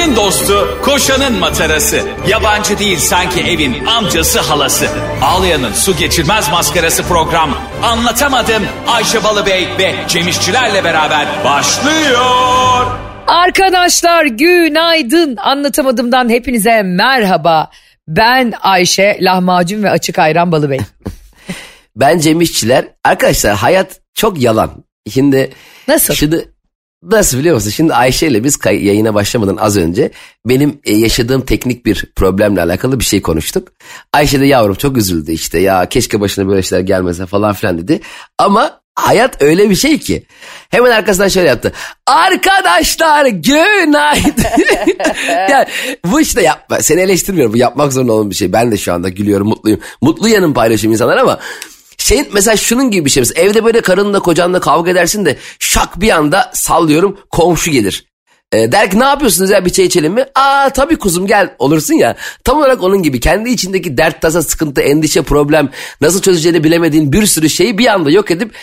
Ayşe'nin dostu, koşanın matarası. Yabancı değil sanki evin amcası halası. Ağlayan'ın su geçirmez maskarası program. Anlatamadım Ayşe Balıbey ve Cemişçilerle beraber başlıyor. Arkadaşlar günaydın. Anlatamadığımdan hepinize merhaba. Ben Ayşe Lahmacun ve Açık Ayran Balıbey. Ben Cem İşçiler. Arkadaşlar hayat çok yalan. Şimdi Nasıl? Şimdi nasıl biliyor musun? Şimdi Ayşe ile biz yayına başlamadan az önce benim e, yaşadığım teknik bir problemle alakalı bir şey konuştuk. Ayşe de yavrum çok üzüldü işte ya keşke başına böyle şeyler gelmese falan filan dedi. Ama hayat öyle bir şey ki. Hemen arkasından şöyle yaptı. Arkadaşlar günaydın. yani bu işte yapma. Seni eleştirmiyorum. Bu yapmak zorunda olan bir şey. Ben de şu anda gülüyorum, mutluyum. Mutlu yanım paylaşıyorum insanlar ama şey mesela şunun gibi bir şey. Evde böyle karınla kocanla kavga edersin de şak bir anda sallıyorum komşu gelir. E, der ki ne yapıyorsunuz ya bir çay içelim mi? Aa tabii kuzum gel olursun ya. Tam olarak onun gibi kendi içindeki dert tasa sıkıntı endişe problem nasıl çözeceğini bilemediğin bir sürü şeyi bir anda yok edip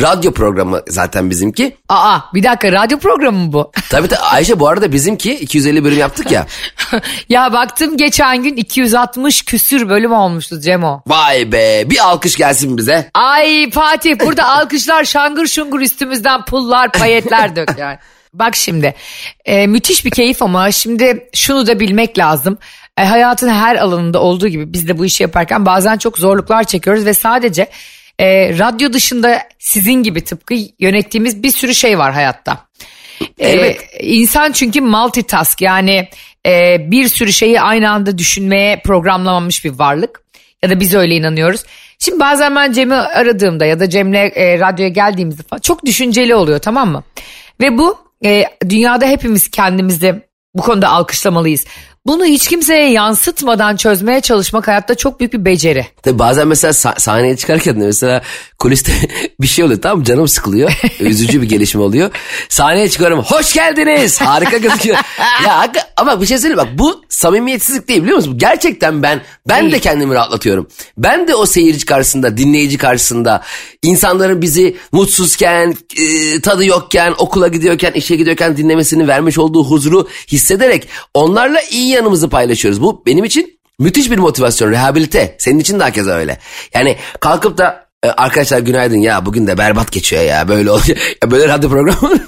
radyo programı zaten bizimki. Aa bir dakika radyo programı mı bu? Tabii tabii Ayşe bu arada bizimki 250 bölüm yaptık ya. ya baktım geçen gün 260 küsür bölüm olmuştu Cemo. Vay be bir alkış gelsin bize. Ay Fatih burada alkışlar şangır şungur üstümüzden pullar payetler dök yani. Bak şimdi e, müthiş bir keyif ama şimdi şunu da bilmek lazım. E, hayatın her alanında olduğu gibi biz de bu işi yaparken bazen çok zorluklar çekiyoruz ve sadece e, radyo dışında sizin gibi tıpkı yönettiğimiz bir sürü şey var hayatta. E, Evet. insan çünkü multitask yani e, bir sürü şeyi aynı anda düşünmeye programlanmış bir varlık. Ya da biz öyle inanıyoruz. Şimdi bazen ben Cem'i aradığımda ya da Cem'le e, radyoya geldiğimizde falan çok düşünceli oluyor tamam mı? Ve bu e, dünyada hepimiz kendimizi bu konuda alkışlamalıyız. Bunu hiç kimseye yansıtmadan çözmeye çalışmak hayatta çok büyük bir beceri. Tabii bazen mesela sah- sahneye çıkarken de mesela kuliste bir şey oluyor tamam canım sıkılıyor. Üzücü bir gelişme oluyor. Sahneye çıkıyorum hoş geldiniz harika gözüküyor. ya ama bir şey söyleyeyim bak bu samimiyetsizlik değil biliyor musun? Gerçekten ben ben de Değil. kendimi rahatlatıyorum. Ben de o seyirci karşısında dinleyici karşısında insanların bizi mutsuzken e, tadı yokken okula gidiyorken işe gidiyorken dinlemesini vermiş olduğu huzuru hissederek onlarla iyi yanımızı paylaşıyoruz. Bu benim için Müthiş bir motivasyon, rehabilite. Senin için de hakeza öyle. Yani kalkıp da e, arkadaşlar günaydın ya bugün de berbat geçiyor ya böyle oluyor. Ya böyle radyo programı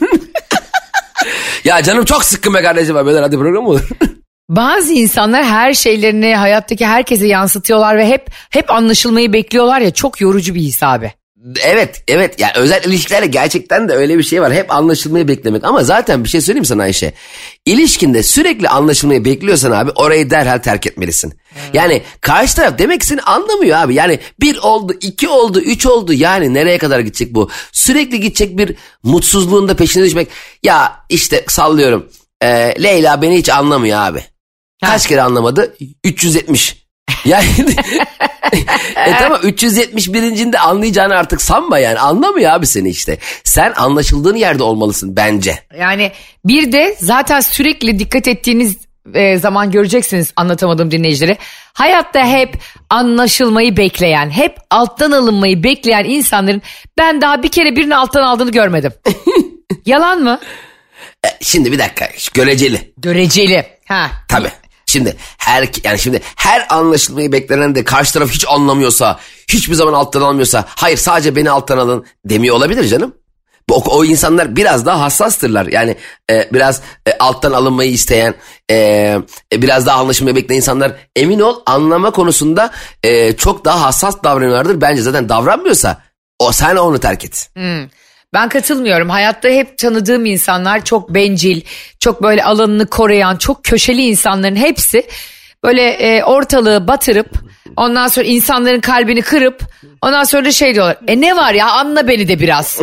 ya canım çok sıkkın be kardeşim böyle radyo programı olur. Bazı insanlar her şeylerini hayattaki herkese yansıtıyorlar ve hep hep anlaşılmayı bekliyorlar ya çok yorucu bir his abi. Evet evet yani özel ilişkilerde gerçekten de öyle bir şey var. Hep anlaşılmayı beklemek ama zaten bir şey söyleyeyim sana Ayşe. İlişkinde sürekli anlaşılmayı bekliyorsan abi orayı derhal terk etmelisin. Yani karşı taraf demek seni anlamıyor abi. Yani bir oldu, iki oldu, üç oldu. Yani nereye kadar gidecek bu? Sürekli gidecek bir mutsuzluğun da peşine düşmek. Ya işte sallıyorum. Ee, Leyla beni hiç anlamıyor abi. Kaç kere anlamadı? 370. Yani e tamam 371. de anlayacağını artık sanma yani anlamıyor abi seni işte. Sen anlaşıldığın yerde olmalısın bence. Yani bir de zaten sürekli dikkat ettiğiniz e, zaman göreceksiniz anlatamadığım dinleyicileri. Hayatta hep anlaşılmayı bekleyen, hep alttan alınmayı bekleyen insanların ben daha bir kere birini alttan aldığını görmedim. Yalan mı? E, Şimdi bir dakika göreceli. Göreceli. Ha. Tabii. Şimdi her yani şimdi her anlaşılmayı beklenen de karşı taraf hiç anlamıyorsa, hiçbir zaman alttan almıyorsa, hayır sadece beni alttan alın demiyor olabilir canım. O, o insanlar biraz daha hassastırlar. Yani e, biraz e, alttan alınmayı isteyen, e, e, biraz daha anlaşılmayı bekleyen insanlar emin ol anlama konusunda e, çok daha hassas davranıyorlardır. Bence zaten davranmıyorsa o sen onu terk et. Ben katılmıyorum. Hayatta hep tanıdığım insanlar çok bencil, çok böyle alanını koruyan, çok köşeli insanların hepsi böyle e, ortalığı batırıp ondan sonra insanların kalbini kırıp ondan sonra şey diyorlar. E ne var ya anla beni de biraz.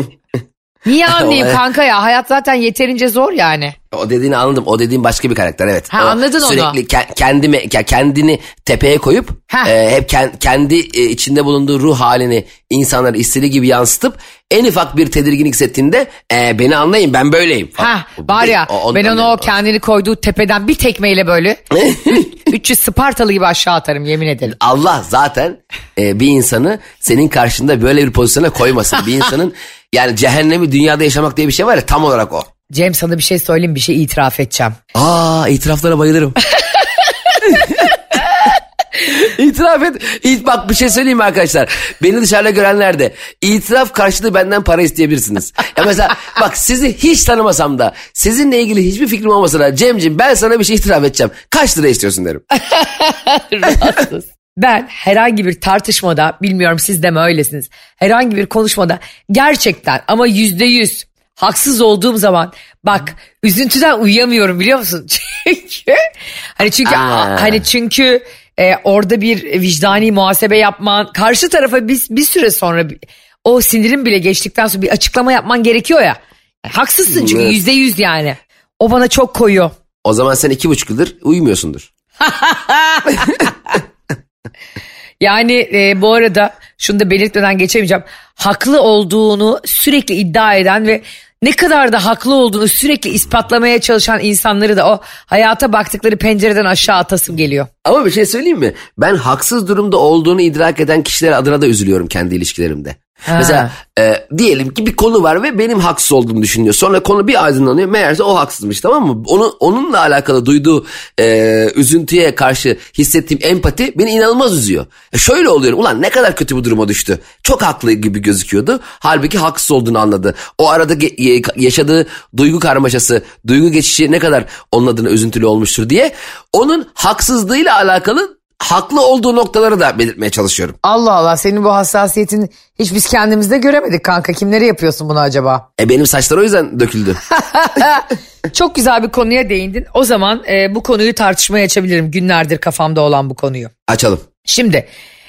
Niye anlayayım kanka ya hayat zaten yeterince zor yani. O dediğini anladım. O dediğin başka bir karakter evet. Ha, O anladın onu. Sürekli ke- kendime, ke- kendini tepeye koyup Ha. e, hep ken- kendi e, içinde bulunduğu ruh halini insanlara istediği gibi yansıtıp en ufak bir tedirginlik hissettiğinde e, beni anlayın ben böyleyim. Ha var ya o- ben onu o kendini koyduğu tepeden bir tekmeyle böyle 300 Spartalı gibi aşağı atarım yemin ederim. Allah zaten e, bir insanı senin karşında böyle bir pozisyona koymasın. Bir insanın yani cehennemi dünyada yaşamak diye bir şey var ya tam olarak o. Cem sana bir şey söyleyeyim bir şey itiraf edeceğim. Aa itiraflara bayılırım. İtiraf et. İt, bak bir şey söyleyeyim mi arkadaşlar. Beni dışarıda görenler de itiraf karşılığı benden para isteyebilirsiniz. Ya mesela bak sizi hiç tanımasam da sizinle ilgili hiçbir fikrim olmasa da Cemciğim ben sana bir şey itiraf edeceğim. Kaç lira istiyorsun derim. Rahatsız. Ben herhangi bir tartışmada bilmiyorum siz de mi öylesiniz. Herhangi bir konuşmada gerçekten ama yüzde yüz haksız olduğum zaman bak üzüntüden uyuyamıyorum biliyor musun? Çünkü hani çünkü Aa. hani çünkü e, orada bir vicdani muhasebe yapman karşı tarafa bir, bir süre sonra o sinirin bile geçtikten sonra bir açıklama yapman gerekiyor ya. Haksızsın çünkü Evet. yüzde yüz yani. O bana çok koyuyor. O zaman sen iki buçuk yıldır uyumuyorsundur. Yani e, bu arada şunu da belirtmeden geçemeyeceğim. Haklı olduğunu sürekli iddia eden ve ne kadar da haklı olduğunu sürekli ispatlamaya çalışan insanları da o hayata baktıkları pencereden aşağı atasım geliyor. Ama bir şey söyleyeyim mi? Ben haksız durumda olduğunu idrak eden kişiler adına da üzülüyorum kendi ilişkilerimde. Ha. Mesela e, diyelim ki bir konu var ve benim haksız olduğumu düşünüyor. Sonra konu bir aydınlanıyor. Meğerse o haksızmış tamam mı? Onu, onunla alakalı duyduğu e, üzüntüye karşı hissettiğim empati beni inanılmaz üzüyor. E, şöyle oluyorum. Ulan ne kadar kötü bu duruma düştü. Çok haklı gibi gözüküyordu. Halbuki haksız olduğunu anladı. O arada ge- yaşadığı duygu karmaşası, duygu geçişi ne kadar onun adına üzüntülü olmuştur diye. Onun haksızlığıyla alakalı haklı olduğu noktaları da belirtmeye çalışıyorum. Allah Allah senin bu hassasiyetin hiç biz kendimizde göremedik kanka. Kimlere yapıyorsun bunu acaba? E benim saçlar o yüzden döküldü. Çok güzel bir konuya değindin. O zaman e, bu konuyu tartışmaya açabilirim. Günlerdir kafamda olan bu konuyu. Açalım. Şimdi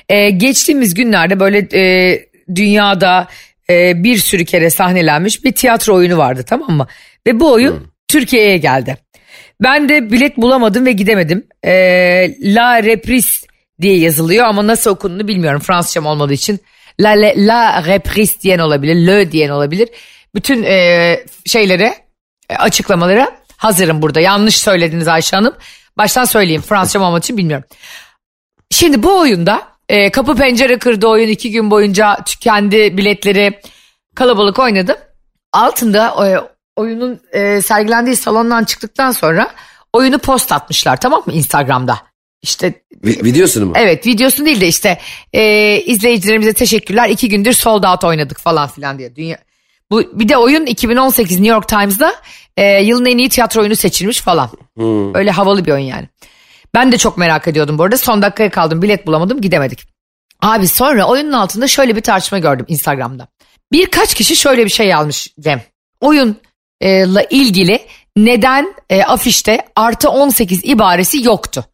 e, geçtiğimiz günlerde böyle e, dünyada e, bir sürü kere sahnelenmiş bir tiyatro oyunu vardı tamam mı? Ve bu oyun Türkiye'ye geldi. Ben de bilet bulamadım ve gidemedim. E, La Reprise diye yazılıyor ama nasıl okunduğunu bilmiyorum Fransızcam olmadığı için. La, La, La Reprise diyen olabilir, Le diyen olabilir. Bütün e, şeylere, e, açıklamalara hazırım burada. Yanlış söylediniz Ayşe Hanım. Baştan söyleyeyim Fransızcam olmadığı için bilmiyorum. Şimdi bu oyunda e, kapı pencere kırdı oyun iki gün boyunca tükendi biletleri kalabalık oynadı. Altında e, oyunun e, sergilendiği salondan çıktıktan sonra oyunu post atmışlar tamam mı Instagram'da. İşte Vi- videosunu mu? evet videosunu değil de işte e, izleyicilerimize teşekkürler iki gündür sold out oynadık falan filan diye. Dünya, bu bir de oyun 2018 New York Times'da e, yılın en iyi tiyatro oyunu seçilmiş falan. Öyle havalı bir oyun yani. Ben de çok merak ediyordum bu arada. Son dakikaya kaldım bilet bulamadım gidemedik. Abi sonra oyunun altında şöyle bir tartışma gördüm Instagram'da. Birkaç kişi şöyle bir şey yazmış Cem. Oyunla ilgili neden e, afişte artı 18 ibaresi yoktu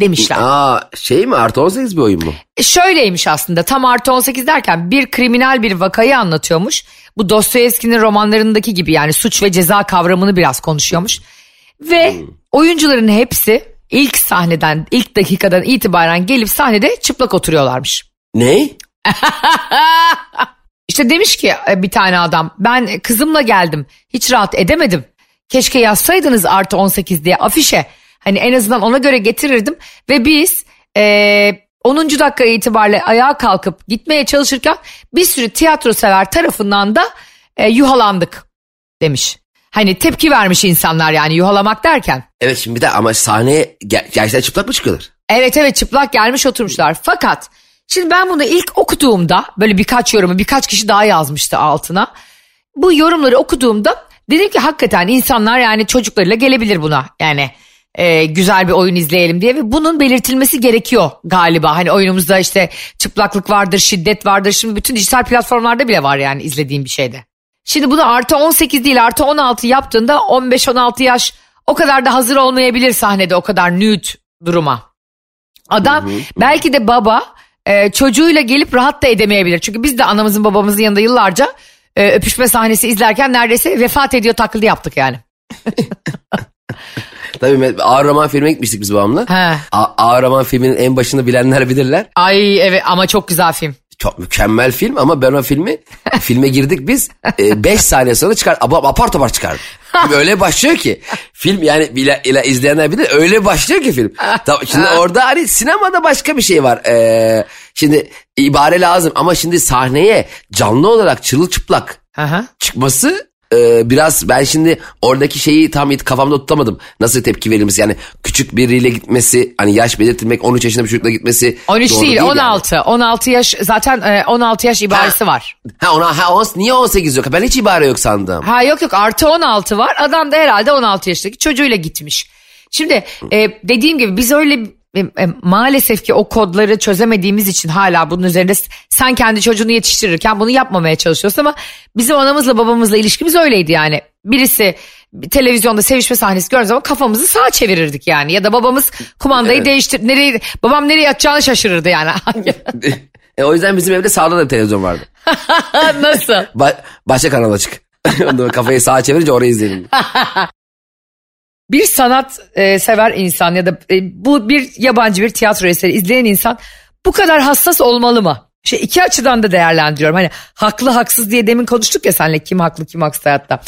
demişler. Aa şey mi artı 18 bir oyun mu? E, Şöyleymiş aslında tam artı 18 derken bir kriminal bir vakayı anlatıyormuş. Bu Dostoyevski'nin romanlarındaki gibi yani suç ve ceza kavramını biraz konuşuyormuş. Ve oyuncuların hepsi ilk sahneden ilk dakikadan itibaren gelip sahnede çıplak oturuyorlarmış. Ne? İşte demiş ki e, bir tane adam ben kızımla geldim hiç rahat edemedim. Keşke yazsaydınız artı 18 diye afişe. Hani en azından ona göre getirirdim. Ve biz e, 10. dakika itibariyle ayağa kalkıp gitmeye çalışırken bir sürü tiyatro sever tarafından da e, yuhalandık demiş. Hani tepki vermiş insanlar yani yuhalamak derken. Evet şimdi bir de ama sahneye ger- gerçekten çıplak mı çıkıyorlar? Evet evet çıplak gelmiş oturmuşlar. Fakat şimdi ben bunu ilk okuduğumda böyle birkaç yorumu birkaç kişi daha yazmıştı altına. Bu yorumları okuduğumda dedim ki hakikaten insanlar yani çocuklarıyla gelebilir buna. Yani e, güzel bir oyun izleyelim diye ve bunun belirtilmesi gerekiyor galiba. Hani oyunumuzda işte çıplaklık vardır, şiddet vardır. Şimdi bütün dijital platformlarda bile var yani izlediğim bir şeyde. Şimdi bunu artı 18 değil artı 16 yaptığında 15-16 yaş o kadar da hazır olmayabilir sahnede o kadar nude duruma. Adam belki de baba e, çocuğuyla gelip rahat da edemeyebilir. Çünkü biz de anamızın babamızın yanında yıllarca e, öpüşme sahnesi izlerken neredeyse vefat ediyor taklidi yaptık yani. Tabii ağır roman filme gitmiştik biz babamla. He. A- ağır roman filminin en başını bilenler bilirler. Ay evet ama çok güzel film. Çok mükemmel film ama ben o filmi filme girdik biz 5 saniye sonra çıkar ap- apar topar çıkardım. Öyle başlıyor ki film yani bile, ile izleyenler bilir öyle başlıyor ki film. Tamam, şimdi orada hani sinemada başka bir şey var. Ee, şimdi ibare lazım ama şimdi sahneye canlı olarak çırılçıplak çıkması e, biraz ben şimdi oradaki şeyi tam kafamda tutamadım. Nasıl tepki verilmesi yani küçük biriyle gitmesi hani yaş belirtilmek 13 yaşında bir çocukla gitmesi 13 doğru değil, yani. 16. 16 yaş zaten e, 16 yaş ibaresi var. Ha ona ha on, niye 18 yok? Ben hiç ibare yok sandım. Ha yok yok artı 16 var. Adam da herhalde 16 yaşındaki çocuğuyla gitmiş. Şimdi e, dediğim gibi biz öyle e, e, maalesef ki o kodları çözemediğimiz için hala bunun üzerinde sen kendi çocuğunu yetiştirirken bunu yapmamaya çalışıyorsun ama bizim anamızla babamızla ilişkimiz öyleydi yani. Birisi bir televizyonda sevişme sahnesi gördüğü zaman kafamızı sağa çevirirdik yani ya da babamız kumandayı Evet. değiştir nereye babam nereye yatacağını şaşırırdı yani. E, o yüzden bizim evde sağda da bir televizyon vardı. Nasıl? Ba- başka kanal açık. Kafayı sağa çevirince orayı izleyelim. Bir sanat e, sever insan ya da e, bu bir yabancı bir tiyatro eseri izleyen insan bu kadar hassas olmalı mı? İşte iki açıdan da değerlendiriyorum. Hani haklı haksız diye demin konuştuk ya senle kim haklı kim haksız hayatta.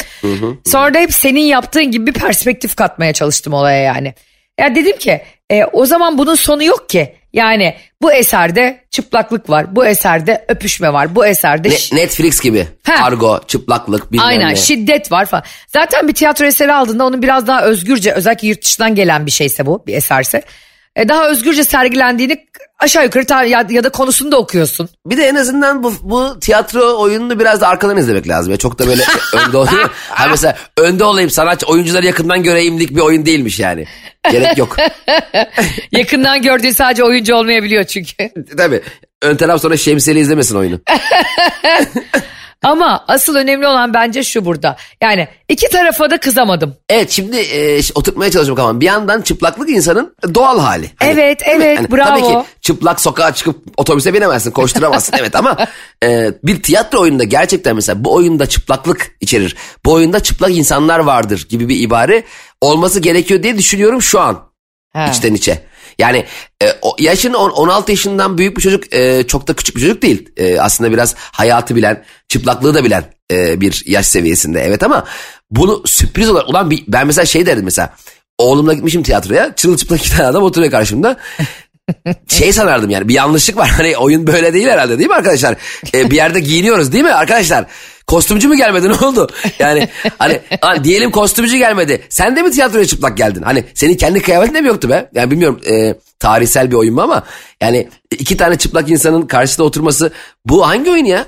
Sonra da hep senin yaptığın gibi bir perspektif katmaya çalıştım olaya yani. Ya dedim ki e, o zaman bunun sonu yok ki. Yani bu eserde çıplaklık var, bu eserde öpüşme var, bu eserde Ne- Netflix gibi. Ha. Argo, çıplaklık bilmem Aynen ne. şiddet var falan. Zaten bir tiyatro eseri aldığında onun biraz daha özgürce özellikle yurt dışından gelen bir şeyse bu bir eserse. E, Daha özgürce sergilendiğini aşağı yukarı ya, ya da konusunu da okuyorsun. Bir de en azından bu, bu tiyatro oyununu biraz da arkadan izlemek lazım. Ya. Çok da böyle önde olayım. Ha mesela önde olayım sanatçı oyuncuları yakından göreyimlik bir oyun değilmiş yani. Gerek yok. Yakından gördüğün sadece oyuncu olmayabiliyor çünkü. Tabii. Ön taraf sonra şemsiyeli izlemesin oyunu. Ama asıl önemli olan bence şu burada. Yani iki tarafa da kızamadım. Evet şimdi e, oturtmaya çalışmak ama bir yandan çıplaklık insanın doğal hali. Evet, değil mi? evet, bravo. Tabii ki çıplak sokağa çıkıp otobüse binemezsin koşturamazsın evet ama e, bir tiyatro oyununda gerçekten mesela bu oyunda çıplaklık içerir. Bu oyunda çıplak insanlar vardır gibi bir ibare olması gerekiyor diye düşünüyorum şu an Ha. içten içe. Yani e, o, yaşın on- 16 yaşından büyük bir çocuk e, çok da küçük bir çocuk değil. E, aslında biraz hayatı bilen, çıplaklığı da bilen e, bir yaş seviyesinde. Evet ama bunu sürpriz olarak ulan bir, ben mesela şey derdim mesela. Oğlumla gitmişim tiyatroya. Çırılçıplak iki tane adam oturuyor karşımda. şey sanardım yani bir yanlışlık var. Hani oyun böyle değil herhalde değil mi arkadaşlar? E, bir yerde giyiniyoruz değil mi arkadaşlar? Kostümcü mü gelmedi ne oldu? Yani hani diyelim kostümcü gelmedi. Sen de mi tiyatroya çıplak geldin? Hani senin kendi kıyafetin de mi yoktu be? Yani bilmiyorum e, tarihsel bir oyun mu ama yani iki tane çıplak insanın karşısında oturması bu hangi oyun ya?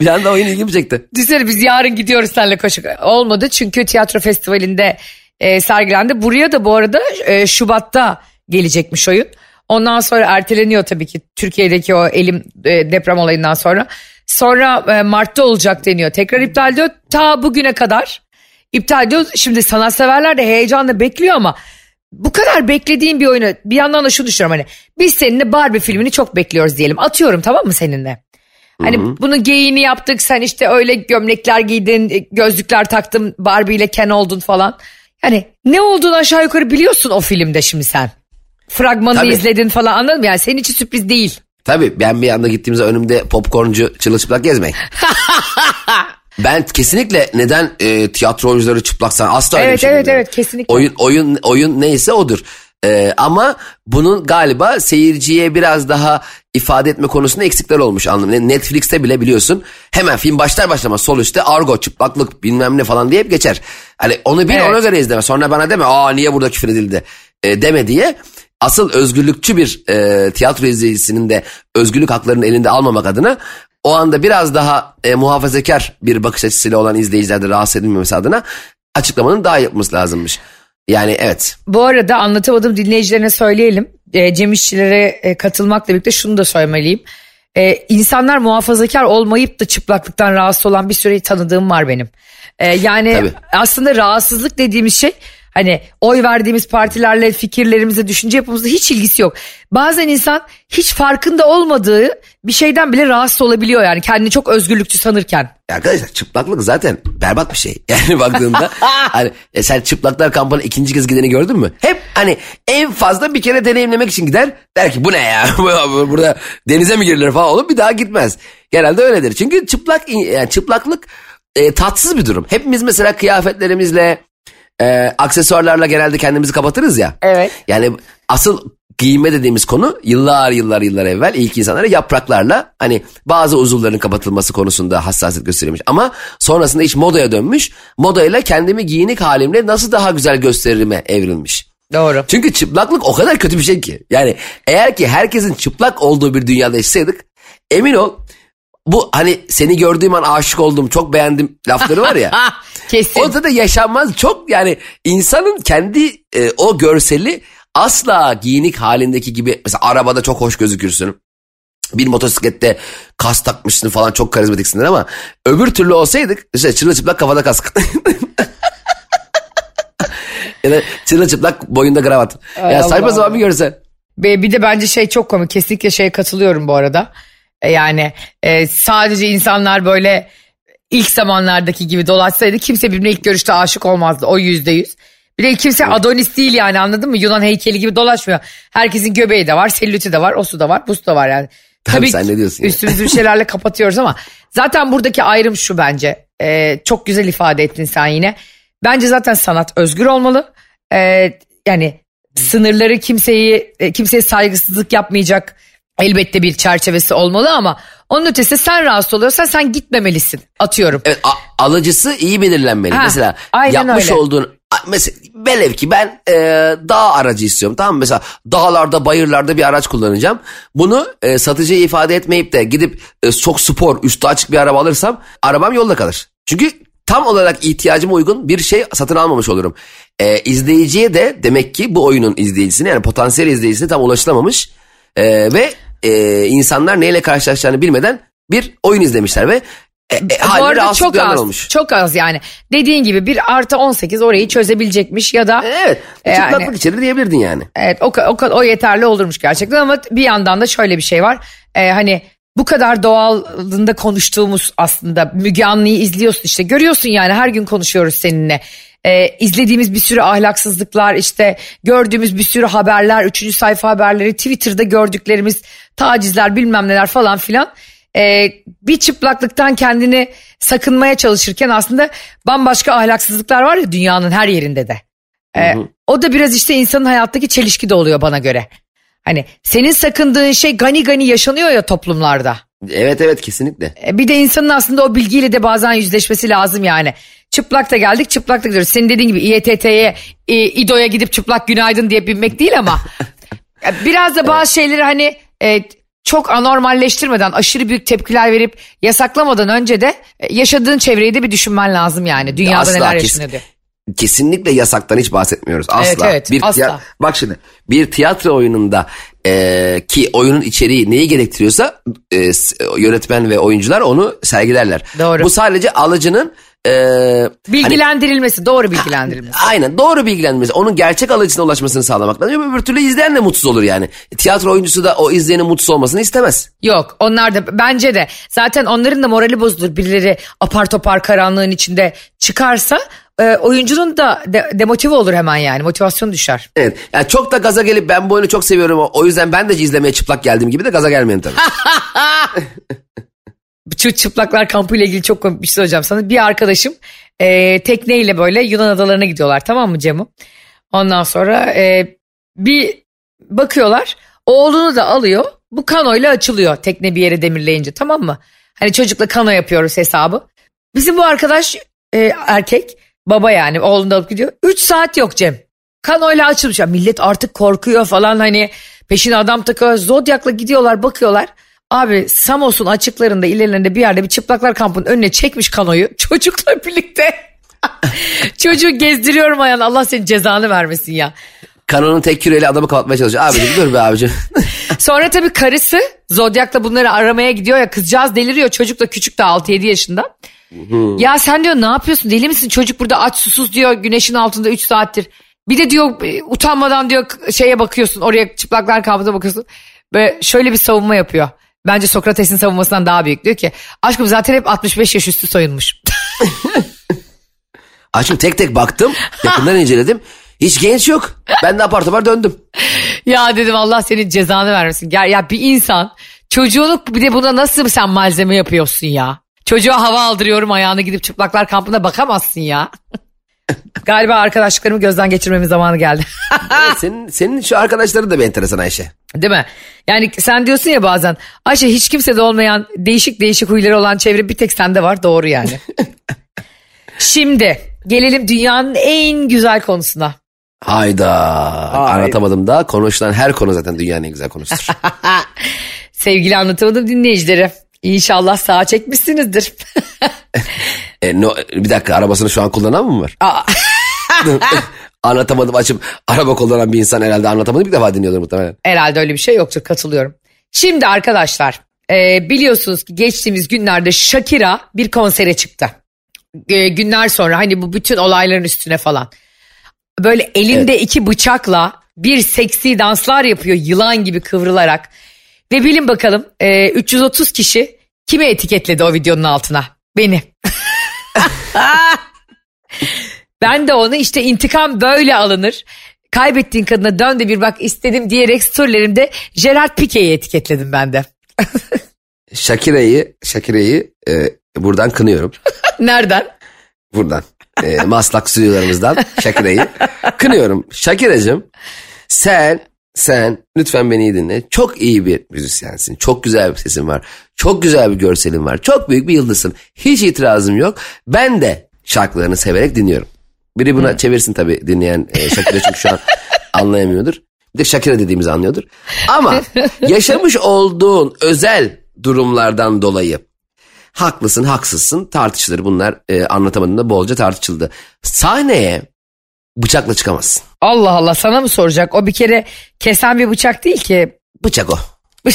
bir anda oyun ilgimi çekti. Düşünsene biz yarın gidiyoruz seninle koşu. Olmadı çünkü tiyatro festivalinde e, sergilendi. Buraya da bu arada e, Şubat'ta gelecekmiş oyun. Ondan sonra erteleniyor tabii ki Türkiye'deki o elim e, deprem olayından sonra. Sonra e, Mart'ta olacak deniyor. Tekrar iptal ediyor. Ta bugüne kadar iptal ediyor. Şimdi sanatseverler de heyecanla bekliyor ama bu kadar beklediğim bir oyunu bir yandan da şu düşünüyorum hani biz seninle Barbie filmini çok bekliyoruz diyelim. Atıyorum tamam mı seninle? Hani bunun geyiğini yaptık sen işte öyle gömlekler giydin e, gözlükler taktın Barbie ile Ken oldun falan. Yani ne olduğunu aşağı yukarı biliyorsun o filmde şimdi sen. Fragmanını Tabii. izledin falan anladın mı? Yani senin için sürpriz değil. Tabii ben bir anda gittiğimizde önümde popcorncu çırılçıplak gezmeyin. ben kesinlikle neden e, tiyatro oyuncuları çıplaksan asla öyle bir Evet, şey evet, bilmiyorum. evet, kesinlikle. Oyun, oyun, oyun neyse odur. E, ama bunun galiba seyirciye biraz daha ifade etme konusunda eksikler olmuş anlamı. Netflix'te bile biliyorsun hemen film başlar başlamaz sol üstte argo çıplaklık bilmem ne falan diye hep geçer. Hani onu bil Evet. ona göre izleme sonra bana deme aa niye burada küfür edildi e, deme diye asıl özgürlükçü bir e, tiyatro izleyicisinin de özgürlük haklarını elinde almamak adına o anda biraz daha e, muhafazakar bir bakış açısıyla olan izleyiciler de rahatsız edilmemesi adına açıklamanın daha yapılması lazımmış. Yani evet. Bu arada anlatamadım dinleyicilerine söyleyelim. E, Cem İşçilere e, katılmakla birlikte şunu da söylemeliyim. E, insanlar muhafazakar olmayıp da çıplaklıktan rahatsız olan bir süreyi tanıdığım var benim. E, yani Tabii. aslında rahatsızlık dediğimiz şey hani oy verdiğimiz partilerle fikirlerimize, düşünce yapımızla hiç ilgisi yok. Bazen insan hiç farkında olmadığı bir şeyden bile rahatsız olabiliyor yani kendini çok özgürlükçü sanırken. Arkadaşlar çıplaklık zaten berbat bir şey. Yani baktığında hani e, sen çıplaklar kampına ikinci kez gideni gördün mü? Hep hani en fazla bir kere deneyimlemek için gider. Der ki bu ne ya burada denize mi girilir falan olup bir daha gitmez. Genelde öyledir. Çünkü çıplak yani çıplaklık e, tatsız bir durum. Hepimiz mesela kıyafetlerimizle e, aksesuarlarla genelde kendimizi kapatırız ya. Evet. Yani asıl giyinme dediğimiz konu yıllar yıllar yıllar evvel ilk insanlara yapraklarla hani bazı uzuvların kapatılması konusunda hassasiyet gösterilmiş. Ama sonrasında iş modaya dönmüş. Modayla kendimi giyinik halimle nasıl daha güzel gösteririme evrilmiş. Doğru. Çünkü çıplaklık o kadar kötü bir şey ki. Yani eğer ki herkesin çıplak olduğu bir dünyada yaşasaydık emin ol bu hani seni gördüğüm an aşık oldum çok beğendim lafları var ya. Kesin. o da yaşanmaz çok yani insanın kendi e, o görseli asla giyinik halindeki gibi mesela arabada çok hoş gözükürsün. Bir motosiklette kas takmışsın falan çok karizmatiksindir ama öbür türlü olsaydık işte çırılçıplak kafada kask. ya da çırılçıplak boyunda kravat. Ay ya saçma Allah sapan bir görsen. Bir de bence şey çok komik. Kesinlikle şeye katılıyorum bu arada. E, Yani e, sadece insanlar böyle ilk zamanlardaki gibi dolaşsaydı kimse birbirine ilk görüşte aşık olmazdı. O yüzde yüz. Bir de kimse Adonis değil yani anladın mı? Yunan heykeli gibi dolaşmıyor. Herkesin göbeği de var, sellütü de var, osu da var, busu da var yani. Tabii sen ne diyorsun? Üstümüzü bir şeylerle kapatıyoruz ama zaten buradaki ayrım şu bence. E, çok güzel ifade ettin sen yine. Bence zaten sanat özgür olmalı. E, yani sınırları kimseyi e, kimseye saygısızlık yapmayacak elbette bir çerçevesi olmalı ama onun ötesinde sen rahatsız oluyorsan sen gitmemelisin. Atıyorum. Evet, a- alıcısı iyi belirlenmeli. Ha, mesela yapmış öyle. olduğun mesela velev ki ben e, dağ aracı istiyorum tamam mı? Mesela dağlarda bayırlarda bir araç kullanacağım. Bunu e, satıcıya ifade etmeyip de gidip e, çok spor üstü açık bir araba alırsam arabam yolda kalır. Çünkü tam olarak ihtiyacıma uygun bir şey satın almamış olurum. E, izleyiciye de demek ki bu oyunun izleyicisine yani potansiyel izleyicisine tam ulaşılamamış. E, ve e, insanlar neyle karşılaşacağını bilmeden bir oyun izlemişler ve e, e, Bu arada çok az. olmuş. Çok az yani. Dediğin gibi bir artı 18 orayı çözebilecekmiş ya da Evet. E, Çıplaklık yani- içerir diyebilirdin yani. Evet o, o, o yeterli olurmuş gerçekten ama bir yandan da şöyle bir şey var. Ee, hani bu kadar doğalında konuştuğumuz aslında Müge Anlı'yı izliyorsun işte görüyorsun yani her gün konuşuyoruz seninle. Ee, izlediğimiz bir sürü ahlaksızlıklar işte gördüğümüz bir sürü haberler üçüncü sayfa haberleri Twitter'da gördüklerimiz tacizler bilmem neler falan filan. Ee, bir çıplaklıktan kendini sakınmaya çalışırken aslında bambaşka ahlaksızlıklar var ya dünyanın her yerinde de. Ee, o da biraz işte insanın hayattaki çelişki de oluyor bana göre. Hani senin sakındığın şey gani gani yaşanıyor ya toplumlarda. Evet evet kesinlikle. E, Bir de insanın aslında o bilgiyle de bazen yüzleşmesi lazım yani. Çıplak da geldik çıplak da gidiyoruz. Senin dediğin gibi İETT'ye, İDO'ya gidip çıplak günaydın diye binmek değil ama. e, biraz da bazı şeyleri hani e, çok anormalleştirmeden aşırı büyük tepkiler verip yasaklamadan önce de e, yaşadığın çevreyi de bir düşünmen lazım yani. Dünyada Asla, neler yaşanıyor diye. Kesinlikle yasaktan hiç bahsetmiyoruz. Asla. Evet, evet, bir asla. bak şimdi bir tiyatro oyununda e, ki oyunun içeriği neyi gerektiriyorsa e, s- yönetmen ve oyuncular onu sergilerler. Doğru. Bu sadece alıcının e, hani- Bilgilendirilmesi, doğru bilgilendirilmesi. Aynen doğru bilgilenmesi. Onun gerçek alıcısına ulaşmasını sağlamak lazım. Öbür türlü izleyen de mutsuz olur yani. Tiyatro oyuncusu da o izleyenin mutsuz olmasını istemez. Yok onlar da bence de zaten onların da morali bozulur birileri apar topar karanlığın içinde çıkarsa e, oyuncunun da de, demotive olur hemen yani motivasyon düşer. Evet. Yani çok da gaza gelip ben bu oyunu çok seviyorum o yüzden ben de izlemeye çıplak geldim gibi de gaza gelmeyin tabii. Şu çıplaklar kampıyla ilgili çok komik bir şey söyleyeceğim sana. Bir arkadaşım e, tekneyle böyle Yunan adalarına gidiyorlar tamam mı Cemo? Ondan sonra e, bir bakıyorlar oğlunu da alıyor bu kanoyla açılıyor tekne bir yere demirleyince tamam mı? Hani çocukla kano yapıyoruz hesabı. Bizim bu arkadaş e, erkek baba yani oğlunu da alıp gidiyor. 3 saat yok Cem. Kanoyla açılmış. Ya millet artık korkuyor falan hani peşine adam takıyor. Zodyak'la gidiyorlar bakıyorlar. Abi Samos'un açıklarında ilerlerinde bir yerde bir çıplaklar kampının önüne çekmiş kanoyu çocukla birlikte. Çocuğu gezdiriyorum ayağına Allah senin cezanı vermesin ya. Kanonun tek küreyle adamı kapatmaya çalışıyor. Abicim dur be abicim. Sonra tabii karısı Zodyak'la bunları aramaya gidiyor ya kızcağız deliriyor çocuk da küçük de 6-7 yaşında. Ya sen diyor ne yapıyorsun deli misin çocuk burada aç susuz diyor güneşin altında 3 saattir. Bir de diyor e, utanmadan diyor şeye bakıyorsun oraya çıplaklar kampına bakıyorsun. Ve şöyle bir savunma yapıyor. Bence Sokrates'in savunmasından daha büyük. Diyor ki aşkım zaten hep 65 yaş üstü soyunmuş. Açım tek tek baktım. Yakından inceledim. Hiç genç yok. Ben de apar topar döndüm. ya dedim Allah senin cezanı vermesin. Gel ya bir insan çocuğunu bir de buna nasıl sen malzeme yapıyorsun ya? Çocuğa hava aldırıyorum ayağını gidip çıplaklar kampına bakamazsın ya. Galiba arkadaşlıklarımı gözden geçirmemin zamanı geldi. Evet, senin, senin şu arkadaşların da bir enteresan Ayşe. Değil mi? Yani sen diyorsun ya bazen Ayşe hiç kimsede olmayan değişik değişik huyları olan çevre bir tek sende var doğru yani. Şimdi gelelim dünyanın en güzel konusuna. Hayda. Anlatamadım da konuşulan her konu zaten dünyanın en güzel konusudur. Sevgili anlatamadım dinleyicileri. İnşallah sağa çekmişsinizdir. e, no, bir dakika arabasını şu an kullanan mı var? Anlatamadım açıp araba kullanan bir insan herhalde anlatamadım bir defa dinliyordur muhtemelen. Herhalde öyle bir şey yoktur katılıyorum. Şimdi arkadaşlar e, biliyorsunuz ki geçtiğimiz günlerde Shakira bir konsere çıktı. E, günler sonra hani bu bütün olayların üstüne falan. Böyle elinde iki bıçakla bir seksi danslar yapıyor yılan gibi kıvrılarak. Ve bilin bakalım e, 330 kişi kimi etiketledi o videonun altına? Beni. ben de onu işte intikam böyle alınır. Kaybettiğin kadına dön de bir bak istedim diyerek storylerimde Gerard Pique'yi etiketledim ben de. Shakira'yı Shakira'yı e, buradan kınıyorum. Nereden? Buradan. E, maslak stüdyolarımızdan Shakira'yı kınıyorum. Shakira'cığım sen sen lütfen beni iyi dinle. Çok iyi bir müzisyensin. Çok güzel bir sesin var. Çok güzel bir görselin var. Çok büyük bir yıldızsın. Hiç itirazım yok. Ben de şarkılarını severek dinliyorum. Biri buna çevirsin tabii dinleyen e, Shakira çünkü şu an anlayamıyordur. Bir de Shakira dediğimizi anlıyordur. Ama yaşamış olduğun özel durumlardan dolayı haklısın haksızsın tartışılır bunlar e, anlatamadığında bolca tartışıldı. Sahneye bıçakla çıkamazsın. Allah Allah sana mı soracak? O bir kere kesen bir bıçak değil ki. Bıçak o.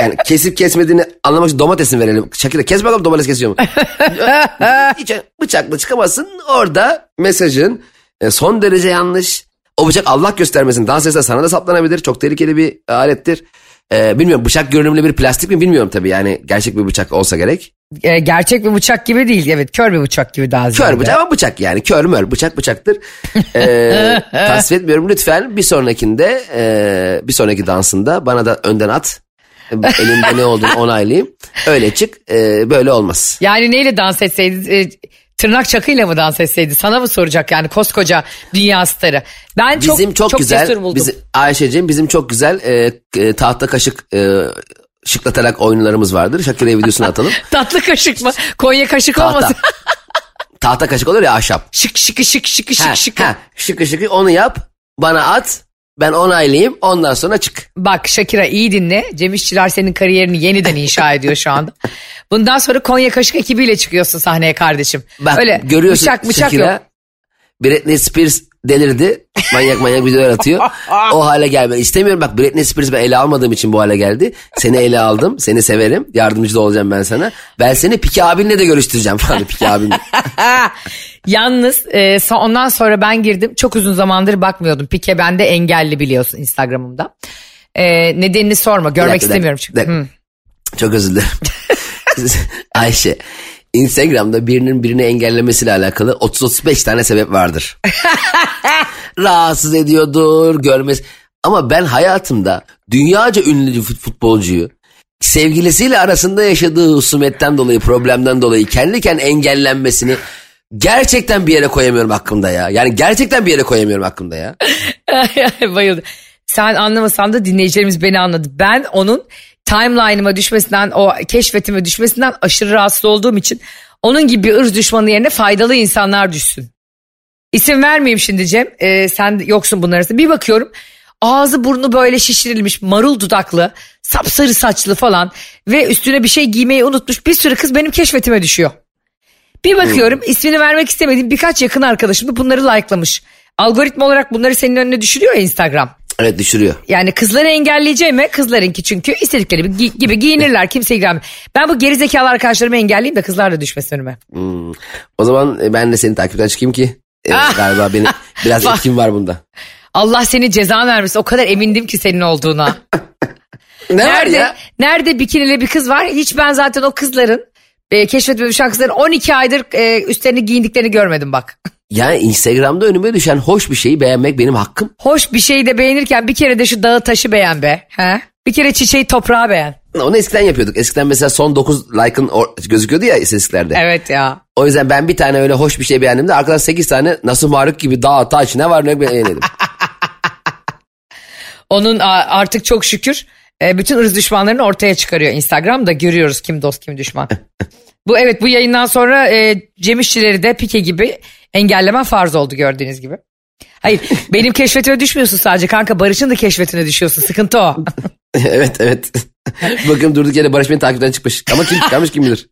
yani kesip kesmediğini anlamak için domatesin verelim. Şakira kes bakalım domates kesiyor mu? Hiç bıçakla çıkamazsın. Orada mesajın e, son derece yanlış. O bıçak Allah göstermesin. Dans etse sana da saplanabilir. Çok tehlikeli bir alettir. Ee, bilmiyorum bıçak görünümlü bir plastik mi bilmiyorum tabii. Yani gerçek bir bıçak olsa gerek. E, gerçek bir bıçak gibi değil. Evet kör bir bıçak gibi daha Kör ziyade. bıçak ama bıçak yani. Kör mör bıçak bıçaktır. Ee, tasvip etmiyorum. Lütfen bir sonrakinde e, bir sonraki dansında bana da önden at. Elinde ne olduğunu onaylayayım. Öyle çık. E, böyle olmaz. Yani neyle dans etseydi? e, tırnak çakıyla mı dans etseydi? Sana mı soracak yani koskoca dünya starı? Ben çok Bizim çok, çok güzel. cesur buldum. Bizim, Ayşe'cim bizim çok güzel e, e, tahta kaşık e, şıklatarak oyunlarımız vardır. Şakir'e videosunu atalım. Tatlı kaşık mı? Konya kaşık Tahta. olmasın. tahta kaşık olur ya ahşap. şık şık şık şık şık Ha, şık. ha, şıkı şıkı onu yap. Bana at. Ben onaylayayım. Ondan sonra çık. Bak Şakira iyi dinle. Cem İşçiler senin kariyerini yeniden inşa ediyor şu anda. Bundan sonra Konya Kaşık ekibiyle çıkıyorsun sahneye kardeşim. Bak Öyle görüyorsun bıçak bıçak Shakira, yok. Britney Spears delirdi. Manyak manyak videolar atıyor. o hale gelme. İstemiyorum bak Britney Spears ben ele almadığım için bu hale geldi. Seni ele aldım. Seni severim. Yardımcı da olacağım ben sana. Ben seni Piki abinle de görüştüreceğim falan. Piki abinle. Yalnız e, ondan sonra ben girdim. Çok uzun zamandır bakmıyordum. Pike bende engelli biliyorsun Instagram'ımda. E, nedenini sorma. Görmek dakika, istemiyorum dakika, çünkü. dakika. Çok özür dilerim. Ayşe. Instagram'da birinin birini engellemesiyle alakalı 30-35 tane sebep vardır. Rahatsız ediyordur, görmez. Ama ben hayatımda dünyaca ünlü futbolcuyu sevgilisiyle arasında yaşadığı husumetten dolayı, problemden dolayı kendi kendine engellenmesini gerçekten bir yere koyamıyorum hakkımda ya. Yani gerçekten bir yere koyamıyorum hakkımda ya. Bayıldım. Sen anlamasan da dinleyicilerimiz beni anladı. Ben onun timeline'ıma düşmesinden, o keşfetime düşmesinden aşırı rahatsız olduğum için onun gibi bir ırz düşmanı yerine faydalı insanlar düşsün. İsim vermeyeyim şimdi Cem. Ee, sen yoksun bunlar arasında. Bir bakıyorum ağzı burnu böyle şişirilmiş marul dudaklı sapsarı saçlı falan ve üstüne bir şey giymeyi unutmuş bir sürü kız benim keşfetime düşüyor. Bir bakıyorum ismini vermek istemediğim birkaç yakın arkadaşım da bunları likelamış. Algoritma olarak bunları senin önüne düşürüyor ya Instagram. Evet düşürüyor. Yani kızları engelleyeceğime kızlarınki çünkü istedikleri gibi, gibi giyinirler kimse ilgilenmiyor. Ben bu gerizekalı arkadaşlarımı engelleyeyim de kızlar da düşmesin önüme. Hmm. O zaman e, ben de seni takipten çıkayım ki e, Ah. galiba benim biraz etkim var bunda. Allah seni ceza vermesin o kadar emindim ki senin olduğuna. Ne var nerede, ya? nerede bikinili bir kız var hiç ben zaten o kızların e, keşfetmemiş kızların 12 aydır e, üstlerini giyindiklerini görmedim bak. Yani Instagram'da önüme düşen hoş bir şeyi beğenmek benim hakkım. Hoş bir şeyi de beğenirken bir kere de şu dağı taşı beğen be. He? Bir kere çiçeği toprağa beğen. Onu eskiden yapıyorduk. Eskiden mesela son 9 like'ın or- gözüküyordu ya istatistiklerde. Evet ya. O yüzden ben bir tane öyle hoş bir şey beğendiğimde arkadan 8 tane nasıl maruk gibi dağ taş ne var ne beğendim. Onun artık çok şükür e, bütün ırz düşmanlarını ortaya çıkarıyor Instagram'da görüyoruz kim dost kim düşman. bu evet bu yayından sonra e, Cem İşçileri de Pike gibi engelleme farz oldu gördüğünüz gibi. Hayır benim keşfetime düşmüyorsun sadece kanka Barış'ın da keşfetine düşüyorsun sıkıntı o. evet evet. Bakın durduk yere Barış beni takipten çıkmış. Ama kim çıkarmış kim bilir.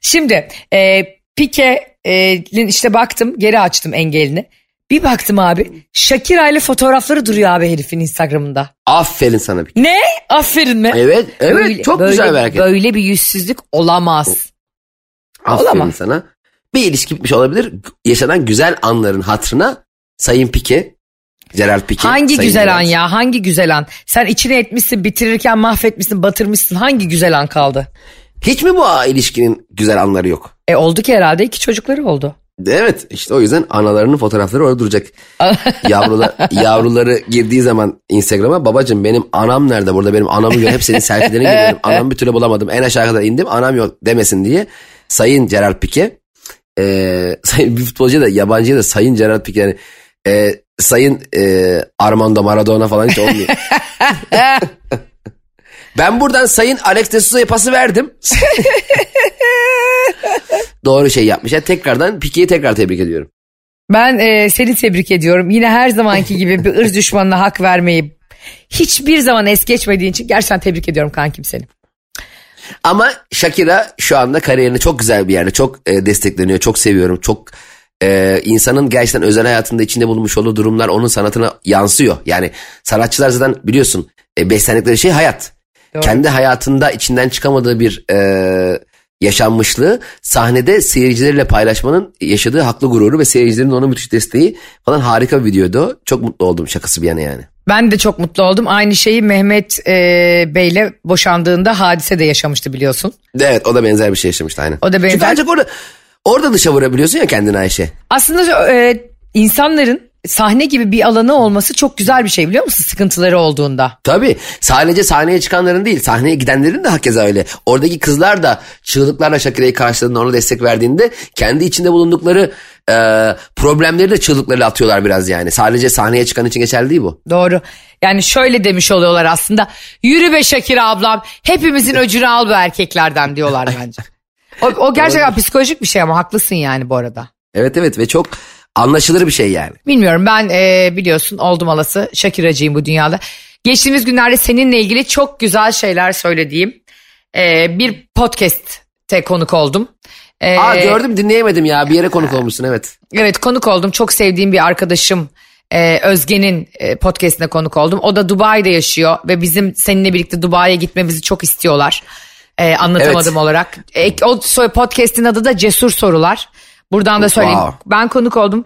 Şimdi e, Pike'nin işte baktım geri açtım engelini. Bir baktım abi Shakira ile fotoğrafları duruyor abi herifin Instagram'ında. Aferin sana bir. Ne? Aferin mi? Evet evet Böyle- çok böyle- güzel bir hareket. Böyle bir yüzsüzlük olamaz. Aferin olamaz. sana. Bir ilişki bitmiş olabilir. Yaşanan güzel anların hatırına Sayın Pike, Gerald Pike. Hangi Sayın güzel an Gerald. ya hangi güzel an? Sen içine etmişsin bitirirken mahvetmişsin batırmışsın hangi güzel an kaldı? Hiç mi bu ilişkinin güzel anları yok? E oldu ki herhalde iki çocukları oldu. Evet işte o yüzden analarının fotoğrafları orada duracak. Yavrula, yavruları girdiği zaman Instagram'a babacım benim anam nerede burada benim anamı gör hep senin selfielerini görüyorum. Anamı bir türlü bulamadım en aşağı kadar indim anam yok demesin diye. Sayın Gerard Pique e, sayın bir futbolcu da yabancıya da Sayın Gerard Pique yani e, Sayın e, Armando Maradona falan hiç olmuyor. ben buradan Sayın Alex de Sousa'ya pası verdim. Doğru şey yapmış. Yani tekrardan Pique'yi tekrar tebrik ediyorum. Ben e, seni tebrik ediyorum. Yine her zamanki gibi bir ırz düşmanına hak vermeyi hiçbir zaman es geçmediğin için gerçekten tebrik ediyorum kankim seni. Ama Shakira şu anda kariyerinde çok güzel bir yerde. Çok e, destekleniyor. Çok seviyorum. Çok e, insanın gerçekten özel hayatında içinde bulunmuş olduğu durumlar onun sanatına yansıyor. Yani sanatçılar zaten biliyorsun e, beslendikleri şey hayat. Doğru. Kendi hayatında içinden çıkamadığı bir e, yaşanmışlığı sahnede seyircileriyle paylaşmanın yaşadığı haklı gururu ve seyircilerin ona müthiş desteği falan harika bir videoydu. Çok mutlu oldum şakası bir yana yani. Ben de çok mutlu oldum. Aynı şeyi Mehmet e, Bey'le boşandığında hadise de yaşamıştı biliyorsun. Evet o da benzer bir şey yaşamıştı aynen. O da benzer- Çünkü ancak orada, orada dışa vurabiliyorsun ya kendini Ayşe. Aslında e, insanların sahne gibi bir alanı olması çok güzel bir şey biliyor musun sıkıntıları olduğunda. Tabii sadece sahneye çıkanların değil sahneye gidenlerin de hakeza öyle. Oradaki kızlar da çığlıklarla Shakira'yı karşıladığında ona destek verdiğinde kendi içinde bulundukları e, problemleri de çığlıklarıyla atıyorlar biraz yani. Sadece sahneye çıkan için geçerli değil bu. Doğru. Yani şöyle demiş oluyorlar aslında. Yürü be Şakir ablam hepimizin öcünü al bu erkeklerden diyorlar bence. O, o gerçekten psikolojik bir şey ama haklısın yani bu arada. Evet evet ve çok anlaşılır bir şey yani. Bilmiyorum ben e, biliyorsun oldum alası Şakiracıyım bu dünyada. Geçtiğimiz günlerde seninle ilgili çok güzel şeyler söylediğim e, bir podcast'te konuk oldum. E, Aa gördüm dinleyemedim ya bir yere konuk olmuşsun evet. Evet konuk oldum. Çok sevdiğim bir arkadaşım e, Özge'nin e, podcastine konuk oldum. O da Dubai'de yaşıyor ve bizim seninle birlikte Dubai'ye gitmemizi çok istiyorlar. E, anlatamadım Evet. olarak. E, o podcast'in adı da Cesur Sorular. Buradan da söyleyeyim. Ben konuk oldum.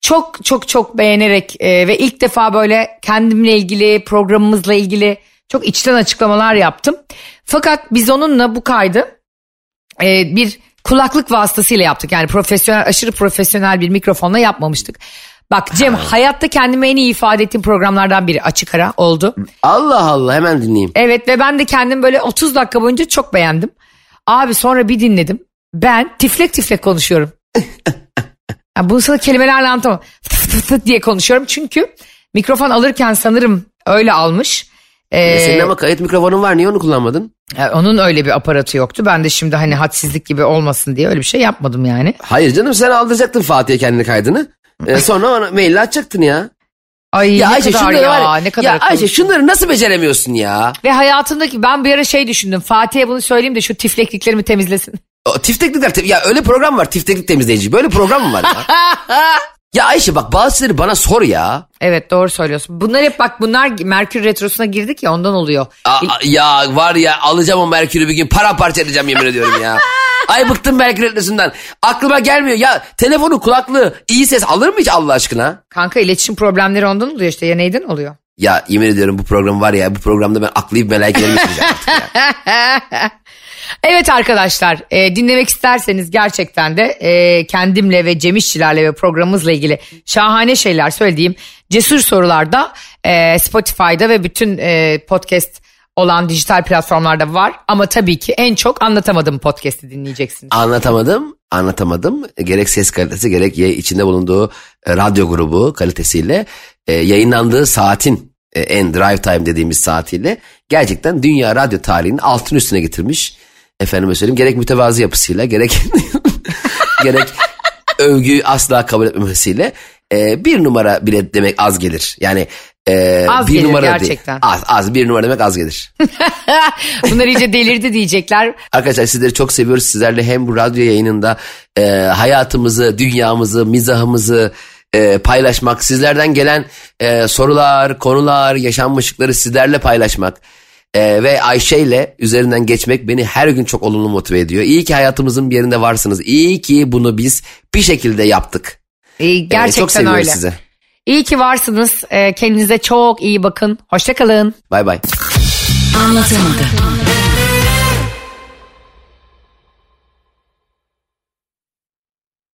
Çok çok çok beğenerek e, ve ilk defa böyle kendimle ilgili programımızla ilgili çok içten açıklamalar yaptım. Fakat biz onunla bu kaydı e, bir kulaklık vasıtasıyla yaptık. Yani profesyonel aşırı profesyonel bir mikrofonla yapmamıştık. Bak Cem hayatta kendimi en iyi ifade ettiğim programlardan biri açık ara oldu. Allah Allah hemen dinleyeyim. Evet ve ben de kendim böyle 30 dakika boyunca çok beğendim. Abi sonra bir dinledim. Ben tiflek tiflek konuşuyorum. Yani bunu sana kelimelerle anlatamam. Fıt fıt fıt diye konuşuyorum. Çünkü mikrofon alırken sanırım öyle almış. Ee, Senin ama kayıt mikrofonun var niye onu kullanmadın? yani onun öyle bir aparatı yoktu. Ben de şimdi hani hadsizlik gibi olmasın diye öyle bir şey yapmadım yani. Hayır canım sen aldıracaktın Fatih'e kendi kaydını. Ee, sonra ona maille açacaktın ya. Ay Ya ne Ayşe kadar ya, var ne kadar ya akıllı. Ayşe şunları nasıl beceremiyorsun ya? Ve hayatımdaki ben bir ara şey düşündüm. Fatih'e bunu söyleyeyim de şu tiflekliklerimi temizlesin. O, tifteklikler te- ya öyle program var tifteklik temizleyici. Böyle program mı var ya? ya Ayşe bak bazı şeyleri bana sor ya. Evet doğru söylüyorsun. Bunlar hep bak bunlar Merkür Retrosu'na girdik ya ondan oluyor. Aa, ya var ya alacağım o Merkür'ü bir gün paramparça edeceğim yemin ediyorum ya. Ay bıktım Merkür Retrosu'ndan. Aklıma gelmiyor ya telefonu kulaklığı iyi ses alır mı hiç Allah aşkına? Kanka iletişim problemleri ondan oluyor işte ya neyden oluyor? Ya yemin ediyorum bu program var ya bu programda ben bitireceğim artık ya. Evet arkadaşlar e, dinlemek isterseniz gerçekten de e, kendimle ve Cem İşçilerle ve programımızla ilgili şahane şeyler söylediğim cesur sorularda e, Spotify'da ve bütün e, podcast olan dijital platformlarda var. Ama tabii ki en çok anlatamadım podcast'i dinleyeceksiniz. Anlatamadım, anlatamadım. Gerek ses kalitesi gerek içinde bulunduğu e, radyo grubu kalitesiyle e, yayınlandığı saatin e, en drive time dediğimiz saatiyle gerçekten dünya radyo tarihinin altın üstüne getirmiş. Efendime söyleyeyim gerek mütevazı yapısıyla gerek gerek övgüyü asla kabul etmemesiyle e, bir numara bile demek az gelir. Yani e, Az bir gelir numara gerçekten. Değil. Az, az bir numara demek az gelir. Bunlar iyice delirdi diyecekler. Arkadaşlar sizleri çok seviyoruz. Sizlerle hem bu radyo yayınında e, hayatımızı, dünyamızı, mizahımızı e, paylaşmak, sizlerden gelen e, sorular, konular, yaşanmışlıkları sizlerle paylaşmak e, ve Ayşe ile üzerinden geçmek beni her gün çok olumlu motive ediyor. İyi ki hayatımızın bir yerinde varsınız. İyi ki bunu biz bir şekilde yaptık. E, E, gerçekten çok seviyoruz öyle. sizi. İyi ki varsınız. E, kendinize çok iyi bakın. Hoşçakalın. Bay bay. Anlatamadım.